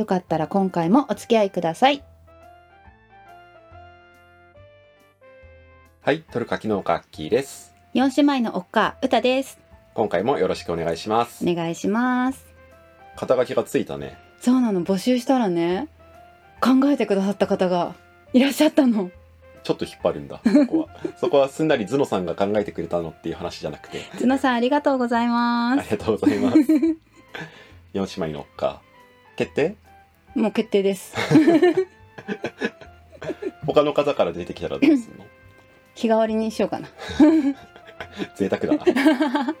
よかったら今回もお付き合いください。はいトルカキ農家アッキーです。四姉妹のおっか歌です。今回もよろしくお願いします。お願いします。肩書きがついたね。そうなの募集したらね考えてくださった方がいらっしゃったの。ちょっと引っ張るんだそこは。そこはすんなりズノさんが考えてくれたのっていう話じゃなくて。角さんありがとうございあます。りがとうございます。四姉妹のっか決定？もう決定です。他の方から出てきたらどうするの？日替わりにしようかな。贅沢だな。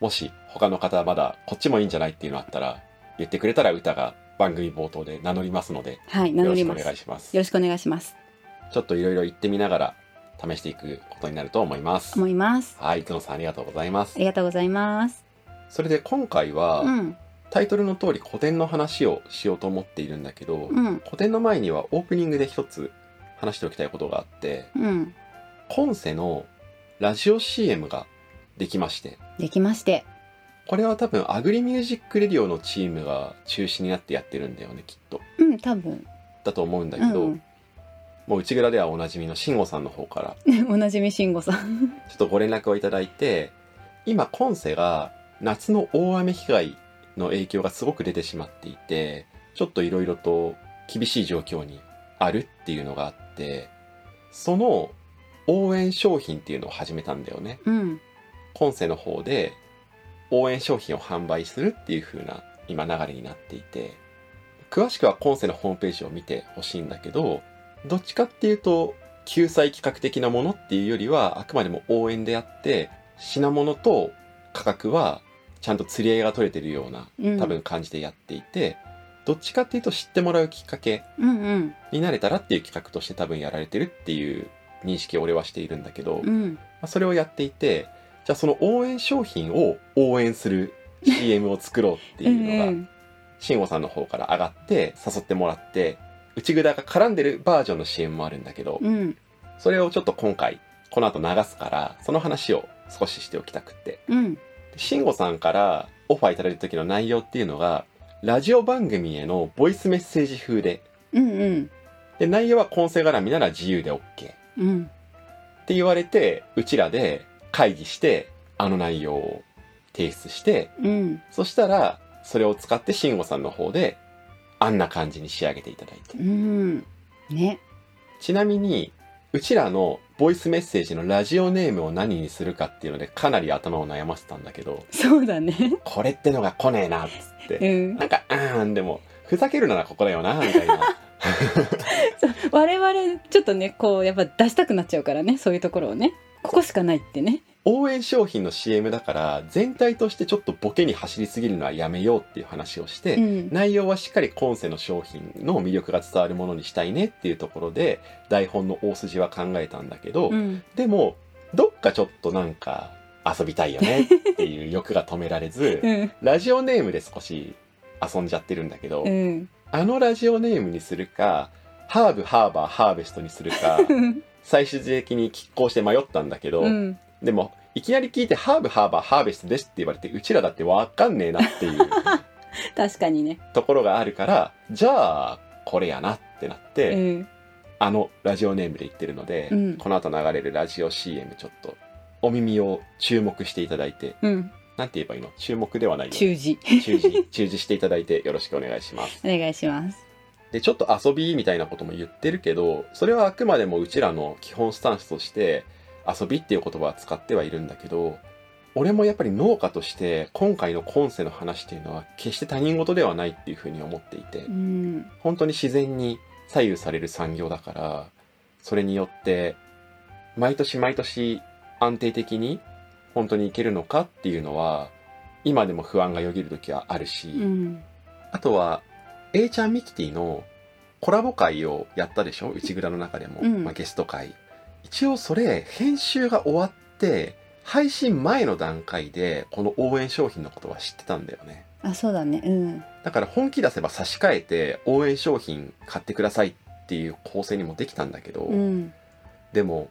もし他の方まだこっちもいいんじゃないっていうのあったら言ってくれたら歌が番組冒頭で名乗りますのではい名よろしくお乗りますよ願いします。ろしくお願いします。ちょっといろいろ言ってみながら試していくことになると思います。思います。はい、角さんありがとうございます。あ。りがとうございます。それで今回は、うんタイトルの通り個展の話をしようと思っているんだけど、うん。個展の前にはオープニングで一つ話しておきたいことがあって、うん。コンセのラジオ CM ができまして、できまして。これは多分アグリミュージックレディオのチームが中心になってやってるんだよね、きっと。うん多分。だと思うんだけど、うん。もう内蔵ではおなじみの慎吾さんの方から おなじみ慎吾さん。ちょっとご連絡をいただいて、今、今世が夏の大雨被害の影響がすごく出てしまっていて、ちょっといろいろと厳しい状況にあるっていうのがあって、その応援商品っていうのを始めたんだよね。うん今世の方で応援商品を販売するっていう風な今流れになっていて、詳しくは今世のホームページを見てほしいんだけど、どっちかっていうと、救済企画的なものっていうよりは、あくまでも応援であって、品物と価格はちゃんと釣り合いが取れてるような、うん。多分感じでやっていて、どっちかっていうと知ってもらうきっかけうんうん。になれたらっていう企画として多分やられてるっていう認識を俺はしているんだけど、うん。まあそれをやっていて、じゃあその応援商品を応援する CM を作ろうっていうのが、ん慎吾さんの方から上がって誘ってもらって、内蔵が絡んでるバージョンの CM もあるんだけど、うん。それをちょっと今回、この後流すから、その話を少ししておきたくって。うん。で慎吾さんからオファーいただいた時の内容っていうのが、ラジオ番組へのボイスメッセージ風で、うんうん。で、内容は混声絡みなら自由で OK。うん。って言われて、うちらで会議して、あの内容を提出して、うん。そしたら、それを使って慎吾さんの方で、あんな感じに仕上げていただいて。うん。ね。ちなみに、うちらのボイスメッセージのラジオネームを何にするかっていうので、かなり頭を悩ませたんだけど、そうだねこれってのが来ねえな、っつって。うんなんか、うーん、でも、ふざけるならここだよな、みたいな。我々ちょっとねこうやっぱ出したくなっちゃうからねそういうところをねここしかないってね応援商品の CM だから、全体としてちょっとボケに走りすぎるのはやめようっていう話をして、うん。内容はしっかり今世の商品の魅力が伝わるものにしたいねっていうところで台本の大筋は考えたんだけど、うん。でもどっかちょっとなんか遊びたいよねっていう欲が止められず、うん。ラジオネームで少し遊んじゃってるんだけど、うん。あのラジオネームにするかハーブハーバーハーベストにするか 最終的に拮抗して迷ったんだけど、うんでもいきなり聞いてハーブハーバーハーベストですって言われてうちらだってわかんねえなっていう。確かにね。ところがあるからじゃあこれやなってなって、うん。あのラジオネームで言ってるので、うん。この後流れるラジオ CM ちょっとお耳を注目していただいてうん。なんて言えばいいの？注目ではないよ中字注視。注視していただいてよろしくお願いします。お願いします。でちょっと遊びみたいなことも言ってるけどそれはあくまでもうちらの基本スタンスとして遊びっていう言葉は使ってはいるんだけど俺もやっぱり農家として今回の今世の話っていうのは決して他人事ではないっていうふうに思っていてうん。本当に自然に左右される産業だからそれによって毎年毎年安定的に本当にいけるのかっていうのは今でも不安がよぎる時はあるし、うん。あとは A ちゃんミキティのコラボ会をやったでしょ？内蔵の中でも、うん。まあ、ゲスト会一応それ編集が終わって配信前の段階でこの応援商品のことは知ってたんだよね。あそうだね。うん。だから本気出せば差し替えて応援商品買ってくださいっていう構成にもできたんだけど、うん。でも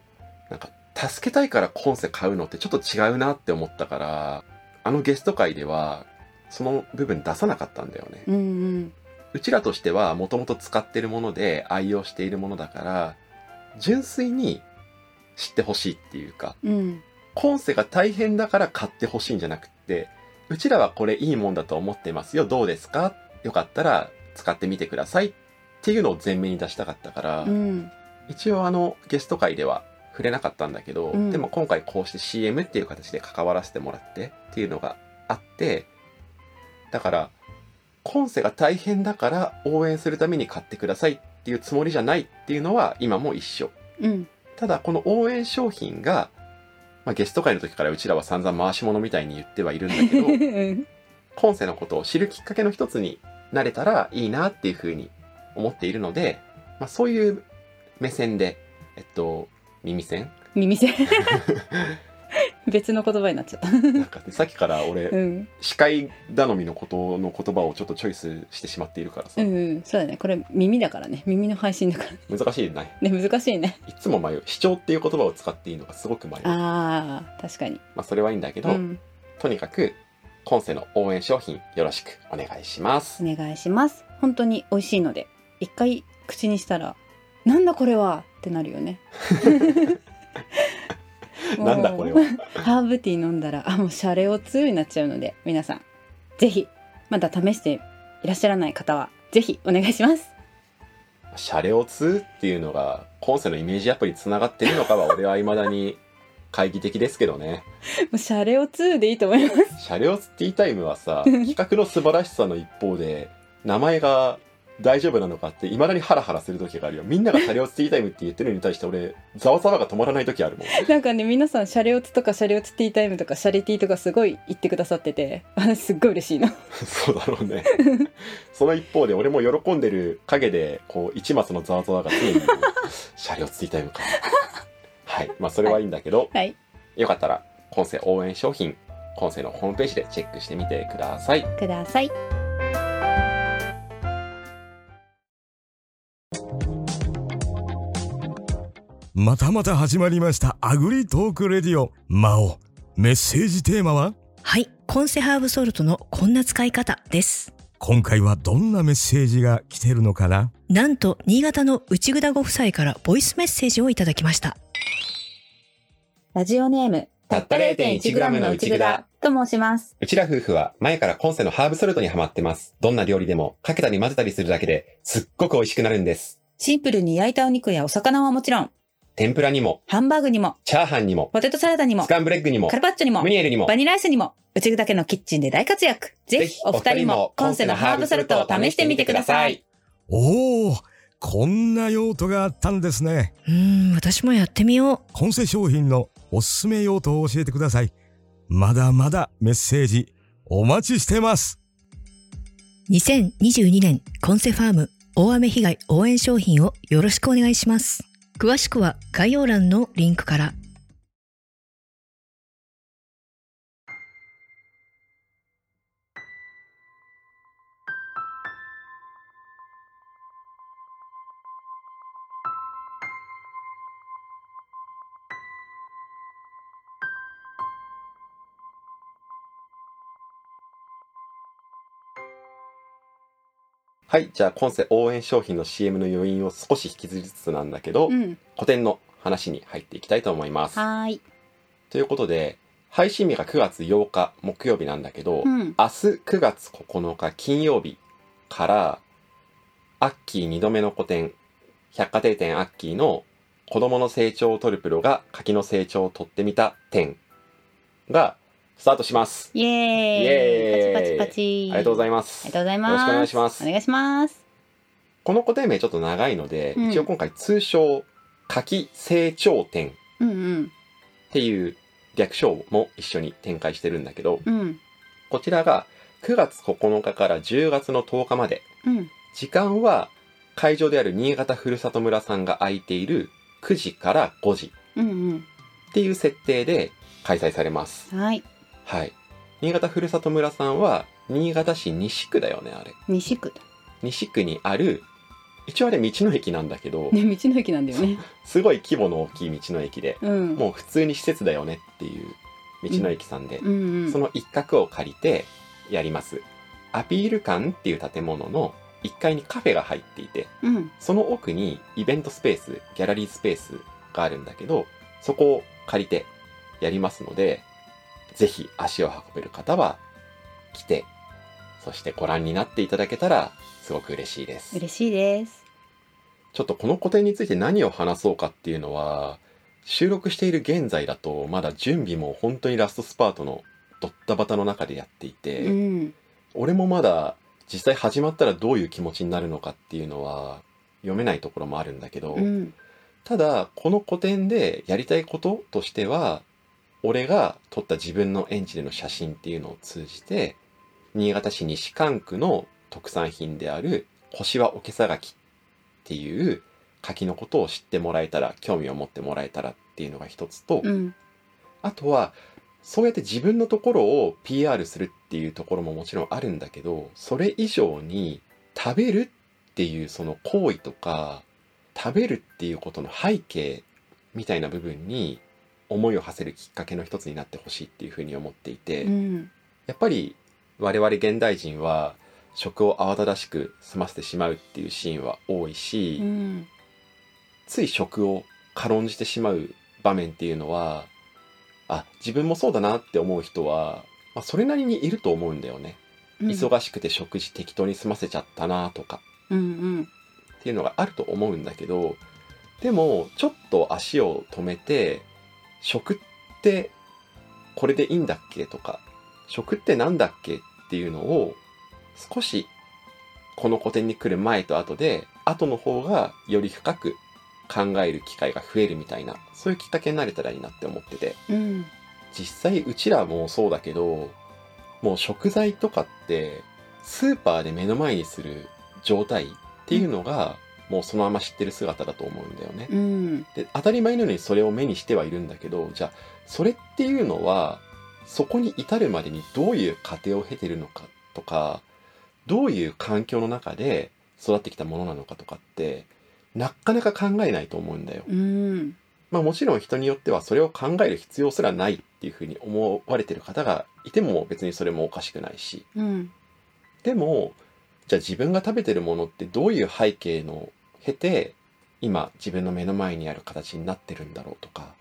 なんか助けたいからコンセ買うのってちょっと違うなって思ったからあのゲスト会ではその部分出さなかったんだよね、うんうん。うちらとしてはもともと使ってるもので愛用しているものだから純粋に知ってほしいっていうかうん。今世が大変だから買ってほしいんじゃなくってうちらはこれいいもんだと思ってますよ。どうですか？よかったら使ってみてくださいっていうのを前面に出したかったから、うん。一応あのゲスト会では触れなかったんだけど、うん。でも今回こうして CM っていう形で関わらせてもらってっていうのがあってだから今世が大変だから応援するために買ってくださいっていうつもりじゃないっていうのは今も一緒。うんただこの応援商品が、まあ、ゲスト会の時からうちらは散々回し物みたいに言ってはいるんだけどうん今世のことを知るきっかけの一つになれたらいいなっていうふうに思っているので、まあ、そういう目線でえっと耳栓？耳栓？別の言葉になっちゃった。なんかさっきから俺、うん。視界頼みのことの言葉をちょっとチョイスしてしまっているからさ、うんうん。そうだね。これ耳だからね。耳の配信だから難しいね。ね難しいね。いつも迷う。視聴っていう言葉を使っていいのがすごく迷う。まあー確かに。あそれはいいんだけど、うん。とにかく今世の応援商品よろしくお願いします。お願いします。本当に美味しいので一回口にしたらなんだこれはってなるよね なんだこれは。ハーブティー飲んだらあもうシャレオツになっちゃうので皆さんぜひまだ試していらっしゃらない方はぜひお願いします。シャレオツっていうのが今世のイメージアプリつながってるのかは 俺は未だに懐疑的ですけどね。もうシャレオツでいいと思います。シャレオツティータイムはさ 企画の素晴らしさの一方で名前が大丈夫なのかって未だにハラハラする時があるよ。みんながシャレオツティータイムって言ってるのに対して俺ざわざわが止まらない時あるもん。なんかね皆さんシャレオツとかシャレオツティータイムとかシャレティーとかすごい言ってくださってて私すっごい嬉しいの。そうだろうね。その一方で俺も喜んでる陰でこう一抹のざわざわが常にシャレオツティータイムか。はい。まあそれはいいんだけど、はい。よかったら今世応援商品今世のホームページでチェックしてみてください。くださいまたまた始まりましたアグリトークレディオ。魔王。メッセージテーマは？はい。コンセハーブソルトのこんな使い方です。今回はどんなメッセージが来てるのかな？なんと、新潟の内ぐだご夫妻からボイスメッセージをいただきました。ラジオネームたった 0.1g の内蔵と申します。うちら夫婦は前から今世のハーブソルトにハマってます。どんな料理でもかけたり混ぜたりするだけですっごく美味しくなるんです。シンプルに焼いたお肉やお魚はもちろん、天ぷらにもハンバーグにも、チャーハンにもポテトサラダにもス、カンブレッグにもカルパッチョにもム、ニエルにもバニラアイスにも、うちぐだけのキッチンで大活躍。ぜひお二人も今世のハーブソルトを試してみてください。おおこんな用途があったんですねうーん、私もやってみよう。コンセ商品のおすすめ用途を教えてくださいまだまだメッセージお待ちしてます2022年コンセファーム大雨被害応援商品をよろしくお願いします。詳しくは概要欄のリンクから。はいじゃあ今世応援商品の CM の余韻を少し引きずりつつなんだけど、うん。古典の話に入っていきたいと思います。はーい。ということで配信日が9月8日木曜日なんだけど、うん。明日9月9日金曜日からアッキー2度目の古典百貨店店アッキーの子供の成長を取るプロが柿の成長を取ってみた展がスタートします。イエーイ。イエーイ。パチパチパチ。ありがとうございまます。ありがとうございます。よろしくお願いします。お願いします。この古典名ちょっと長いので、うん。一応今回通称柿成長展うんうん。っていう略称も一緒に展開してるんだけど、うん。こちらが9月9日から10月の10日までうん。時間は会場である新潟ふるさと村さんが空いている9時から5時うんっていう設定で開催されます。うんはいはい。新潟ふるさと村さんは新潟市西区だよね、あれ。西区だ。西区にある、一応あれ道の駅なんだけど、ね道の駅なんだよね。すごい規模の大きい道の駅で、うん。もう普通に施設だよねっていう道の駅さんで、うん。うんその一角を借りてやります。アピール館っていう建物の1階にカフェが入っていて、うん。その奥にイベントスペース、ギャラリースペースがあるんだけど、そこを借りてやりますので、ぜひ足を運べる方は来て、そしてご覧になっていただけたらすごく嬉しいです。嬉しいです。ちょっとこの個展について何を話そうかっていうのは、収録している現在だとまだ準備も本当にラストスパートのドッタバタの中でやっていて、うん。俺もまだ実際始まったらどういう気持ちになるのかっていうのは読めないところもあるんだけど、うん。ただこの個展でやりたいこととしては俺が撮った自分の園地での写真っていうのを通じて新潟市西蒲区の特産品である星はおけさ柿っていう柿のことを知ってもらえたら興味を持ってもらえたらっていうのが一つと、うん。あとはそうやって自分のところを PR するっていうところももちろんあるんだけどそれ以上に食べるっていうその行為とか食べるっていうことの背景みたいな部分に思いを馳せるきっかけの一つになってほしいっていうふうに思っていて、うん。やっぱり我々現代人は食を慌ただしく済ませてしまうっていうシーンは多いし、うん。つい食を軽んじてしまう場面っていうのはあ自分もそうだなって思う人は、まあ、それなりにいると思うんだよね、うん。忙しくて食事適当に済ませちゃったなとか。うんうん。っていうのがあると思うんだけどでもちょっと足を止めて食ってこれでいいんだっけとか食ってなんだっけっていうのを少しこの古典に来る前と後で後の方がより深く考える機会が増えるみたいなそういうきっかけになれたらいいなって思ってて。うん。実際うちらもそうだけどもう食材とかってスーパーで目の前にする状態っていうのが、もうそのまま知ってる姿だと思うんだよね。うんで当たり前のようにそれを目にしてはいるんだけどじゃあそれっていうのはそこに至るまでにどういう過程を経てるのかとかどういう環境の中で育ってきたものなのかとかってなかなか考えないと思うんだよ。うんまあもちろん人によってはそれを考える必要すらないっていうふうに思われてる方がいても別にそれもおかしくないしうんでもじゃあ自分が食べてるものってどういう背景の経て今自分の目の前にある形になってるんだろうとか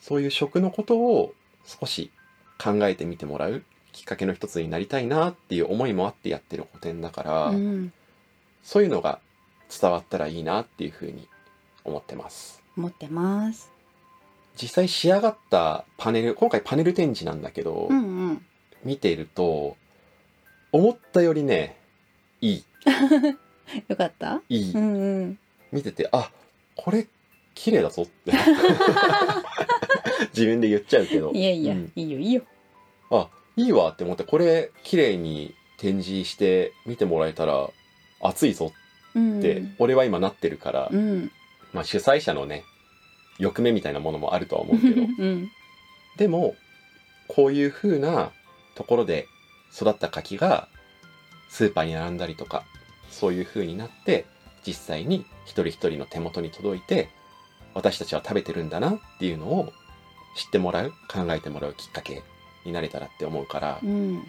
そういう食のことを少し考えてみてもらうきっかけの一つになりたいなっていう思いもあってやってる古典だから、うん。そういうのが伝わったらいいなっていうふうに思ってます。持ってます。実際仕上がったパネル今回パネル展示なんだけど、うんうん。見ていると思ったよりねいい。よかった？いい、うんうん。見ててあこれ綺麗だぞって。自分で言っちゃうけど。いやいや、うん。いいよいいよ。あいいわって思ってこれ綺麗に展示して見てもらえたら熱いぞうんって、俺は今なってるから、うん。まあ、主催者のね欲目みたいなものもあるとは思うけど。うん。でもこういう風なところで育った柿がスーパーに並んだりとかそういう風になって実際に一人一人の手元に届いて私たちは食べてるんだなっていうのを知ってもらう考えてもらうきっかけになれたらって思うから、うん。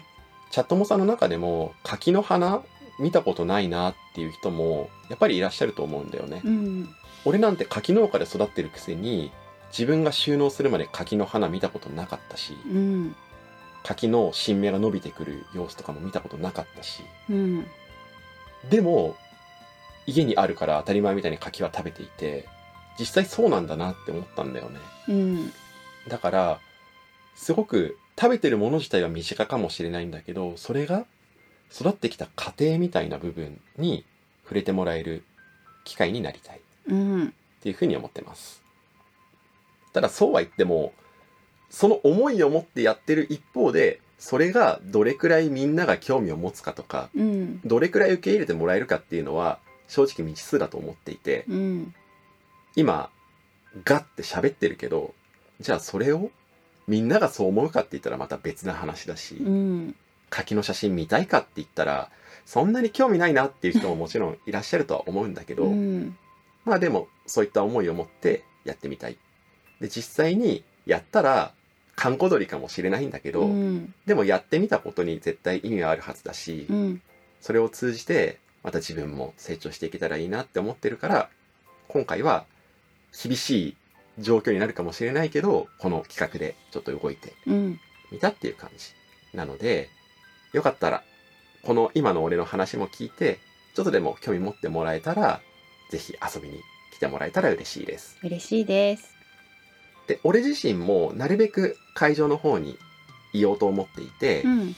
チャットモさんの中でも柿の花見たことないなっていう人もやっぱりいらっしゃると思うんだよね。うん。俺なんて柿農家で育ってるくせに自分が収納するまで柿の花見たことなかったしうん柿の新芽が伸びてくる様子とかも見たことなかったし。うん。でも家にあるから当たり前みたいに柿は食べていて実際そうなんだなって思ったんだよね。うん。だからすごく食べてるもの自体は身近かもしれないんだけどそれが育ってきた過程みたいな部分に触れてもらえる機会になりたい。うん。っていうふうに思ってます。ただそうは言ってもその思いを持ってやってる一方でそれがどれくらいみんなが興味を持つかとかうん。どれくらい受け入れてもらえるかっていうのは正直未知数だと思っていてうん。今ガッて喋ってるけどじゃあそれをみんながそう思うかって言ったらまた別な話だし、うん。柿の写真見たいかって言ったらそんなに興味ないなっていう人ももちろんいらっしゃるとは思うんだけど、うん。まあでもそういった思いを持ってやってみたい。で実際にやったら観光鳥かもしれないんだけど、うん。でもやってみたことに絶対意味はあるはずだし、うん。それを通じてまた自分も成長していけたらいいなって思ってるから今回は厳しい状況になるかもしれないけどこの企画でちょっと動いてうん。みたっていう感じなのでよかったらこの今の俺の話も聞いてちょっとでも興味持ってもらえたらぜひ遊びに来てもらえたら嬉しいです。嬉しいですで俺自身もなるべく会場の方にいようと思っていて、うん。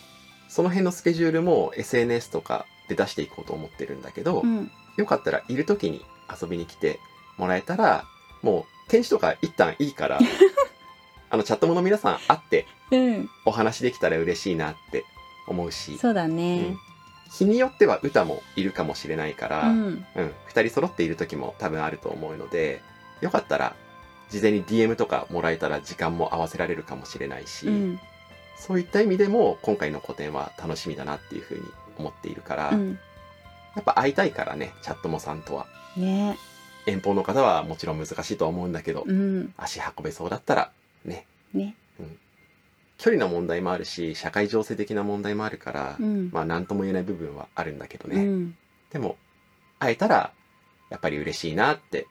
その辺のスケジュールも SNS とかで出していこうと思ってるんだけど、うん。よかったらいる時に遊びに来てもらえたらもう展示とか一旦いいから あのチャットもの皆さん会ってうん。お話できたら嬉しいなって思うし。そうだうねん。日によっては歌もいるかもしれないから、ううん。ん2人揃っている時も多分あると思うのでよかったら事前に DM とかもらえたら時間も合わせられるかもしれないし、うん。そういった意味でも今回の個展は楽しみだなっていうふうに思っているから、うん。やっぱ会いたいからねチャットモさんとは。ね。遠方の方はもちろん難しいとは思うんだけど、うん。足運べそうだったらね。ね。距離の問題もあるし社会情勢的な問題もあるから、うん。まあ何とも言えない部分はあるんだけどね、うん。でも会えたらやっぱり嬉しいなって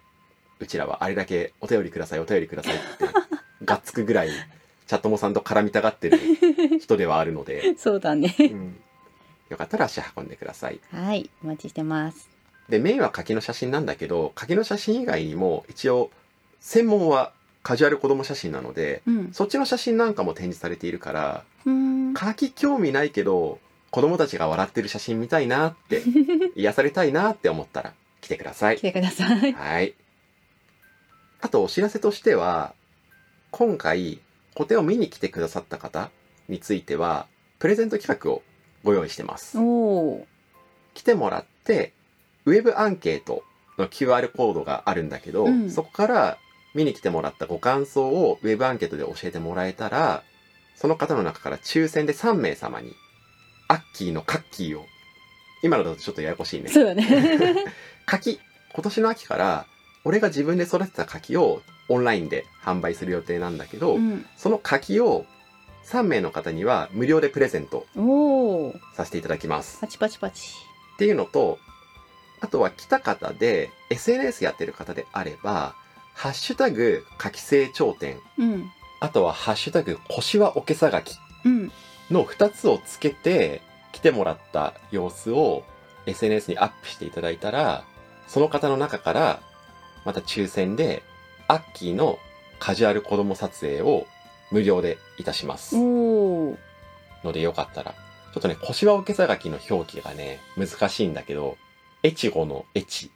うちらはあれだけお便りくださいお便りくださいってがっつくぐらいチャットモさんと絡みたがってる人ではあるので、そうだね。うん。よかったら足運んでください。はいお待ちしてます。でメインは柿の写真なんだけど柿の写真以外にも一応専門はカジュアル子供写真なのでうん。そっちの写真なんかも展示されているからうん。柿興味ないけど子供たちが笑ってる写真見たいなって 癒されたいなって思ったら来てください。来てください。はいあとお知らせとしては今回個展を見に来てくださった方についてはプレゼント企画をご用意してます。来てもらってウェブアンケートの QR コードがあるんだけど、うん。そこから見に来てもらったご感想をウェブアンケートで教えてもらえたらその方の中から抽選で3名様にアッキーのカッキーを今のだとちょっとややこしいね。そうだね。柿今年の秋から俺が自分で育てた柿をオンラインで販売する予定なんだけど、うん。その柿を3名の方には無料でプレゼントさせていただきます。パチパチパチ。っていうのと、あとは来た方で SNS やってる方であれば、ハッシュタグ柿き成長点、うん。あとはハッシュタグ腰はおけさがきうん。の2つをつけて来てもらった様子を SNS にアップしていただいたら、その方の中からまた抽選でアッキーのカジュアル子供撮影を無料でいたします。のでよかったら。ちょっとね、腰はおけさがきの表記がね、難しいんだけど、越後の越、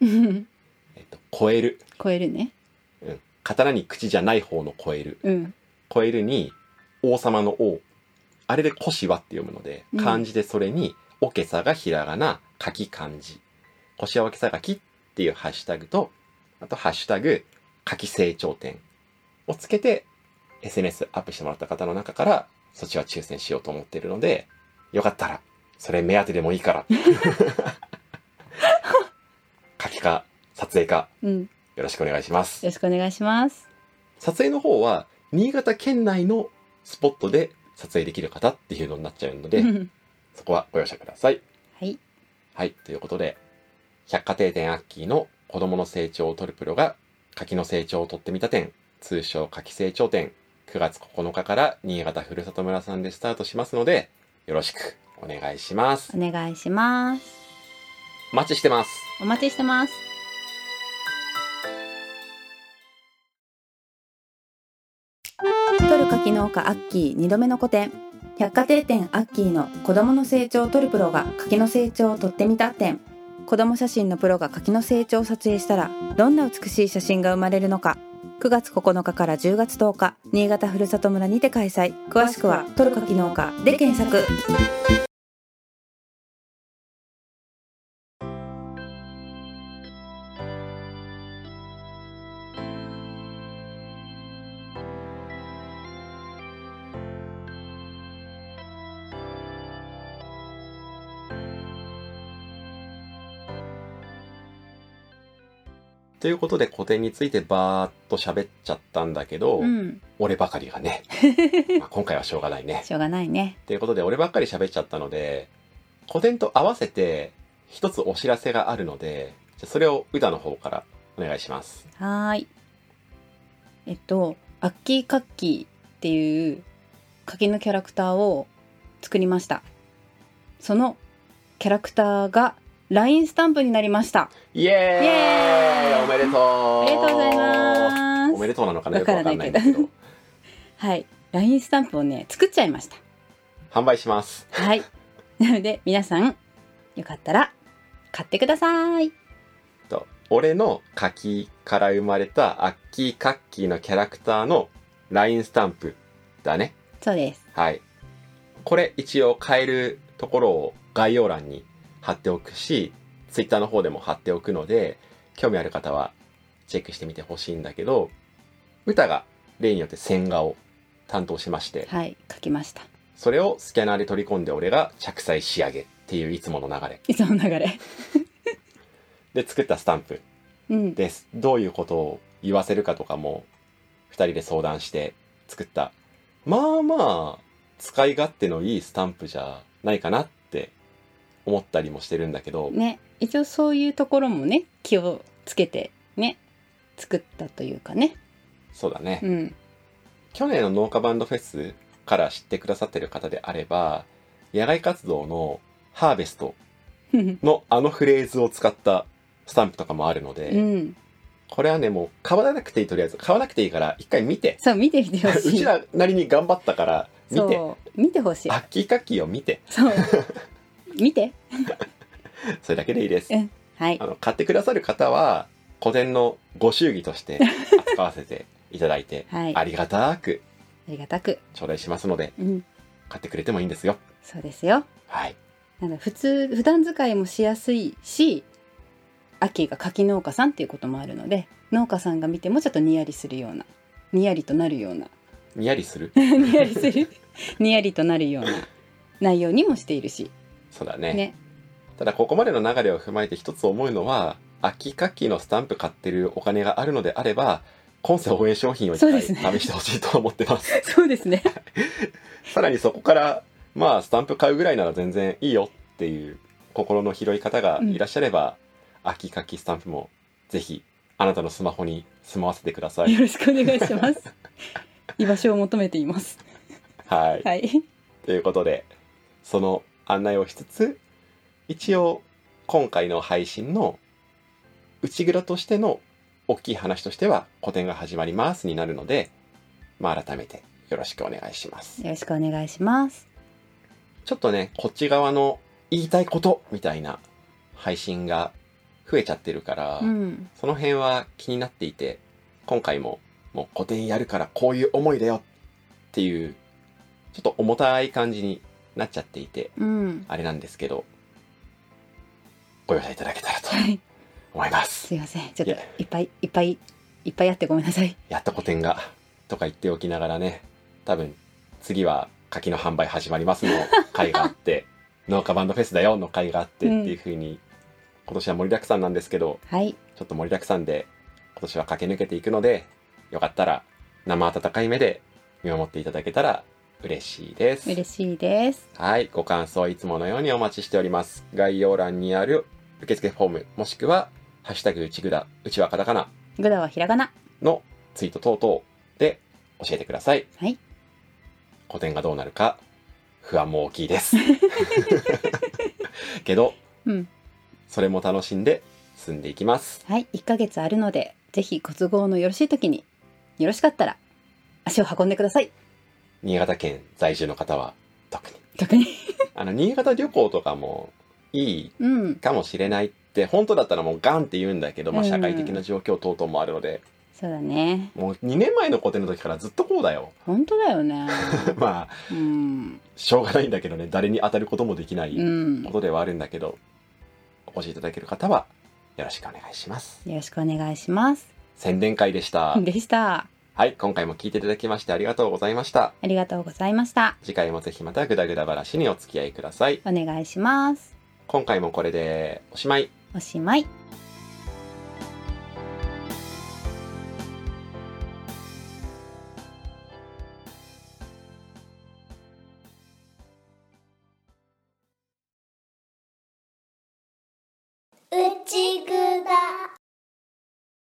う んえっと、超える。超えるねうん。刀に口じゃない方の超える。うん超えるに、王様の王。あれで腰はって読むのでう、ん漢字でそれに、おけさがひらがな、書き漢字。腰はおけさがきっていうハッシュタグと、あとハッシュタグ、書き成長点をつけて、SNS アップしてもらった方の中から、そっちは抽選しようと思ってるので、よかったら、それ目当てでもいいから。書きか、撮影か、うんよよろしくお願いします。ろしくお願いします撮影の方は、新潟県内のスポットで撮影できる方っていうのになっちゃうので、うんそこはご容赦ください。はいはい、ということで、百貨店店アッキーの子供の成長を取るプロが、柿の成長を取ってみた展、通称柿成長展、9月9日から新潟ふるさと村さんでスタートしますので、よろしくお願いします。お願いしますお待ちしてます。お待ちしてますトルカキ農家アッキー2度目の個展百貨店店アッキーの子供の成長を撮るプロが柿の成長を撮ってみた展子供写真のプロが柿の成長を撮影したらどんな美しい写真が生まれるのか。9月9日から10月10日新潟ふるさと村にて開催。詳しくはトルカ機能課で検索。ということで古典についてバーッと喋っちゃったんだけど、うん俺ばかりがね、まあ今回はしょうがないね。しょうがないねということで俺ばっかり喋っちゃったので古典と合わせて一つお知らせがあるのでじゃあそれを歌の方からお願いします。はーいえっとアッキーカッキーっていう柿のキャラクターを作りましたそのキャラクターが LINE スタンプになりました。イエーイ。イエーイ。おめでとう。ありがとうございます。おめでとうなのかな？よくわかんないけど。はい。LINE スタンプをね作っちゃいました。販売します。はい。なので皆さんよかったら買ってください。と俺の柿から生まれたアッキーカッキーのキャラクターの LINE スタンプだね。そうです。はい。これ一応買えるところを概要欄に貼っておくし、Twitter の方でも貼っておくので、興味ある方はチェックしてみてほしいんだけど、歌が例によって線画を担当しまして、はい書きましたそれをスキャナーで取り込んで俺が着彩仕上げっていういつもの流れいつもの流れで作ったスタンプうんです。どういうことを言わせるかとかも二人で相談して作った。まあまあ使い勝手のいいスタンプじゃないかなって思ったりもしてるんだけど、ね。一応そういうところもね気をつけてね。作ったというかね。そうだね。うん。去年の農家バンドフェスから知ってくださってる方であれば、野外活動のハーベストのあのフレーズを使ったスタンプとかもあるので、うん。これはね、もう買わなくていいとりあえず、買わなくていいから一回見て。そう見てみてほしい。うちらなりに頑張ったから見て。見てほしい。アッキーカッキーを見て。そう 見て。それだけでいいです。うん。はい。あの、買ってくださる方は、古典のご祝儀として扱わせていただいて、はい。ありがたくありがたく。頂戴しますので、うん。買ってくれてもいいんですよ。そうですよ。はい。なんだ普通普段使いもしやすいし秋が柿農家さんっていうこともあるので農家さんが見てもちょっとニヤリするようなニヤリとなるような。にやりする？ニヤリする？ニヤリとなるような内容にもしているしそうだね。ねただ、ここまでの流れを踏まえて一つ思うのは、アッキーカッキーのスタンプ買ってるお金があるのであれば、今世応援商品を一回試してほしいと思ってます。そうですね さらにそこから、まあ、スタンプ買うぐらいなら全然いいよっていう心の広い方がいらっしゃれば、秋かきスタンプもぜひあなたのスマホに住まわせてください。よろしくお願いします 居場所を求めていますはい。はいということで、その案内をしつつ、一応今回の配信の内蔵としての大きい話としては古典が始まりますになるので、まあ改めてよろしくお願いします。よろしくお願いしますちょっとね、こっち側の言いたいことみたいな配信が増えちゃってるから、うんその辺は気になっていて、今回ももう古典やるからこういう思いだよっていう、ちょっと重たい感じになっちゃっていて、うん。あれなんですけど、ご容赦いただけたらとはい。思います。すいません。ちょっといっぱいいっぱいいっぱいあってごめんなさい。やっと古典が、とか言っておきながらね、多分次は柿の販売始まりますの回があって、農家バンドフェスだよの回があってっていう風に、今年は盛りだくさんなんですけど、はい。ちょっと盛りだくさんで今年は駆け抜けていくので、よかったら生温かい目で見守っていただけたら嬉しいです。嬉しいですはい、ご感想はいつものようにお待ちしております。概要欄にある受付フォーム、もしくは、ハッシュタグうちぐだ、うちはカタカナグダはひらがなのツイート等々で教えてください。はい古典がどうなるか、不安も大きいです。けど、うんそれも楽しんで進んでいきます。はい1ヶ月あるのでぜひご都合のよろしい時によろしかったら足を運んでください新潟県在住の方は特に。特に？あの、新潟旅行とかもいいうん。かもしれないって、本当だったらもうガンって言うんだけど、まあうん。社会的な状況等々もあるので、そうだね。もう2年前の古典の時からずっとこうだよ。本当だよね。まあうん。しょうがないんだけどね。誰に当たることもできないうん。ことではあるんだけど、お越しいただける方はよろしくお願いします。よろしくお願いします。宣伝会でした。でしたはい今回も聞いていただきましてありがとうございました。ありがとうございました。次回もぜひまたぐだぐだ話にお付き合いくださいお願いします今回もこれでおしまいおしまい